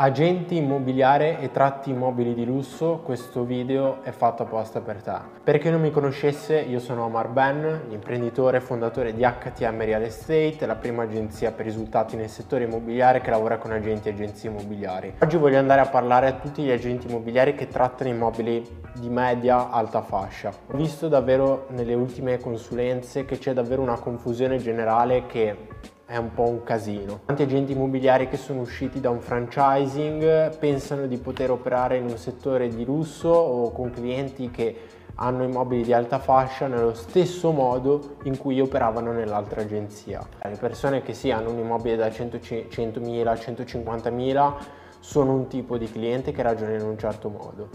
Agenti immobiliare e tratti immobili di lusso, questo video è fatto apposta per te. Per chi non mi conoscesse, io sono Omar Ben, imprenditore e fondatore di HTM Real Estate, la prima agenzia per risultati nel settore immobiliare che lavora con agenti e agenzie immobiliari. Oggi voglio andare a parlare a tutti gli agenti immobiliari che trattano immobili di media alta fascia. Ho visto davvero nelle ultime consulenze che c'è davvero una confusione generale che è un po' un casino. Tanti agenti immobiliari che sono usciti da un franchising pensano di poter operare in un settore di lusso o con clienti che hanno immobili di alta fascia nello stesso modo in cui operavano nell'altra agenzia. Le persone che sì hanno un immobile da 100.000, 150.000 sono un tipo di cliente che ragiona in un certo modo.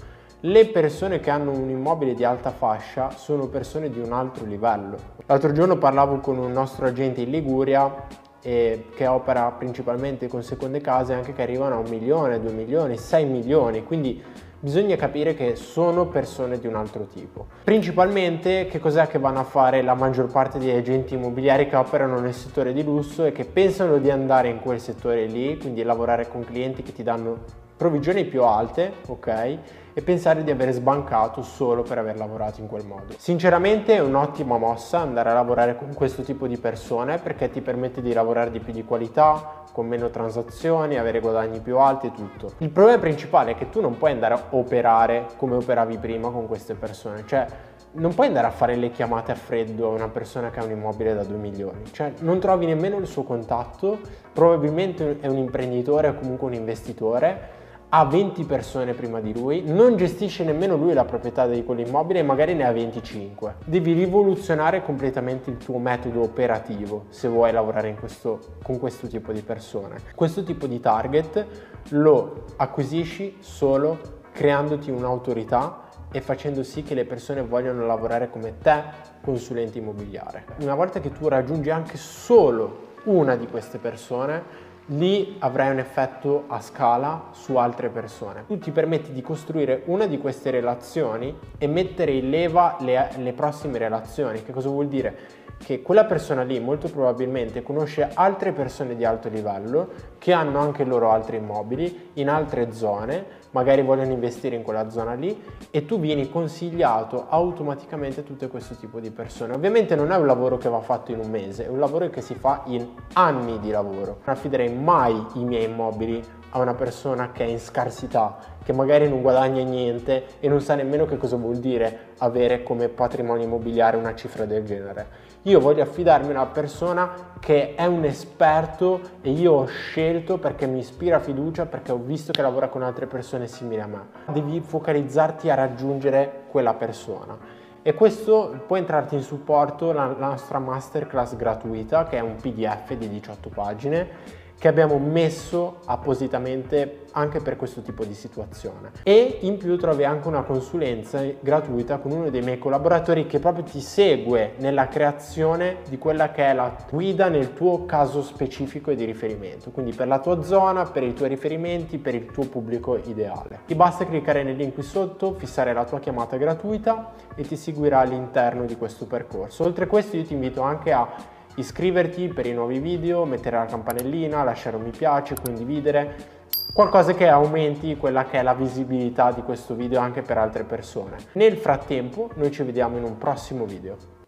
Le persone che hanno un immobile di alta fascia sono persone di un altro livello. L'altro giorno parlavo con un nostro agente in Liguria e che opera principalmente con seconde case anche che arrivano a un milione, due milioni, sei milioni, quindi bisogna capire che sono persone di un altro tipo. Principalmente che cos'è che vanno a fare la maggior parte degli agenti immobiliari che operano nel settore di lusso e che pensano di andare in quel settore lì, quindi lavorare con clienti che ti danno provvigioni più alte, ok? E pensare di aver sbancato solo per aver lavorato in quel modo. Sinceramente è un'ottima mossa andare a lavorare con questo tipo di persone perché ti permette di lavorare di più di qualità, con meno transazioni, avere guadagni più alti e tutto. Il problema principale è che tu non puoi andare a operare come operavi prima con queste persone, cioè non puoi andare a fare le chiamate a freddo a una persona che ha un immobile da 2 milioni, cioè non trovi nemmeno il suo contatto, probabilmente è un imprenditore o comunque un investitore ha 20 persone prima di lui, non gestisce nemmeno lui la proprietà di quell'immobile e magari ne ha 25. Devi rivoluzionare completamente il tuo metodo operativo se vuoi lavorare questo, con questo tipo di persone. Questo tipo di target lo acquisisci solo creandoti un'autorità e facendo sì che le persone vogliano lavorare come te, consulente immobiliare. Una volta che tu raggiungi anche solo una di queste persone, lì avrai un effetto a scala su altre persone. Tu ti permetti di costruire una di queste relazioni e mettere in leva le, le prossime relazioni. Che cosa vuol dire? che quella persona lì molto probabilmente conosce altre persone di alto livello che hanno anche loro altri immobili in altre zone, magari vogliono investire in quella zona lì e tu vieni consigliato automaticamente a tutto questo tipo di persone. Ovviamente non è un lavoro che va fatto in un mese, è un lavoro che si fa in anni di lavoro. Non affiderei mai i miei immobili a una persona che è in scarsità, che magari non guadagna niente e non sa nemmeno che cosa vuol dire avere come patrimonio immobiliare una cifra del genere. Io voglio affidarmi a una persona che è un esperto e io ho scelto perché mi ispira fiducia, perché ho visto che lavora con altre persone simili a me. Devi focalizzarti a raggiungere quella persona. E questo può entrarti in supporto la nostra masterclass gratuita, che è un PDF di 18 pagine che abbiamo messo appositamente anche per questo tipo di situazione. E in più trovi anche una consulenza gratuita con uno dei miei collaboratori che proprio ti segue nella creazione di quella che è la guida nel tuo caso specifico e di riferimento, quindi per la tua zona, per i tuoi riferimenti, per il tuo pubblico ideale. Ti basta cliccare nel link qui sotto, fissare la tua chiamata gratuita e ti seguirà all'interno di questo percorso. Oltre a questo io ti invito anche a iscriverti per i nuovi video, mettere la campanellina, lasciare un mi piace, condividere, qualcosa che aumenti quella che è la visibilità di questo video anche per altre persone. Nel frattempo noi ci vediamo in un prossimo video.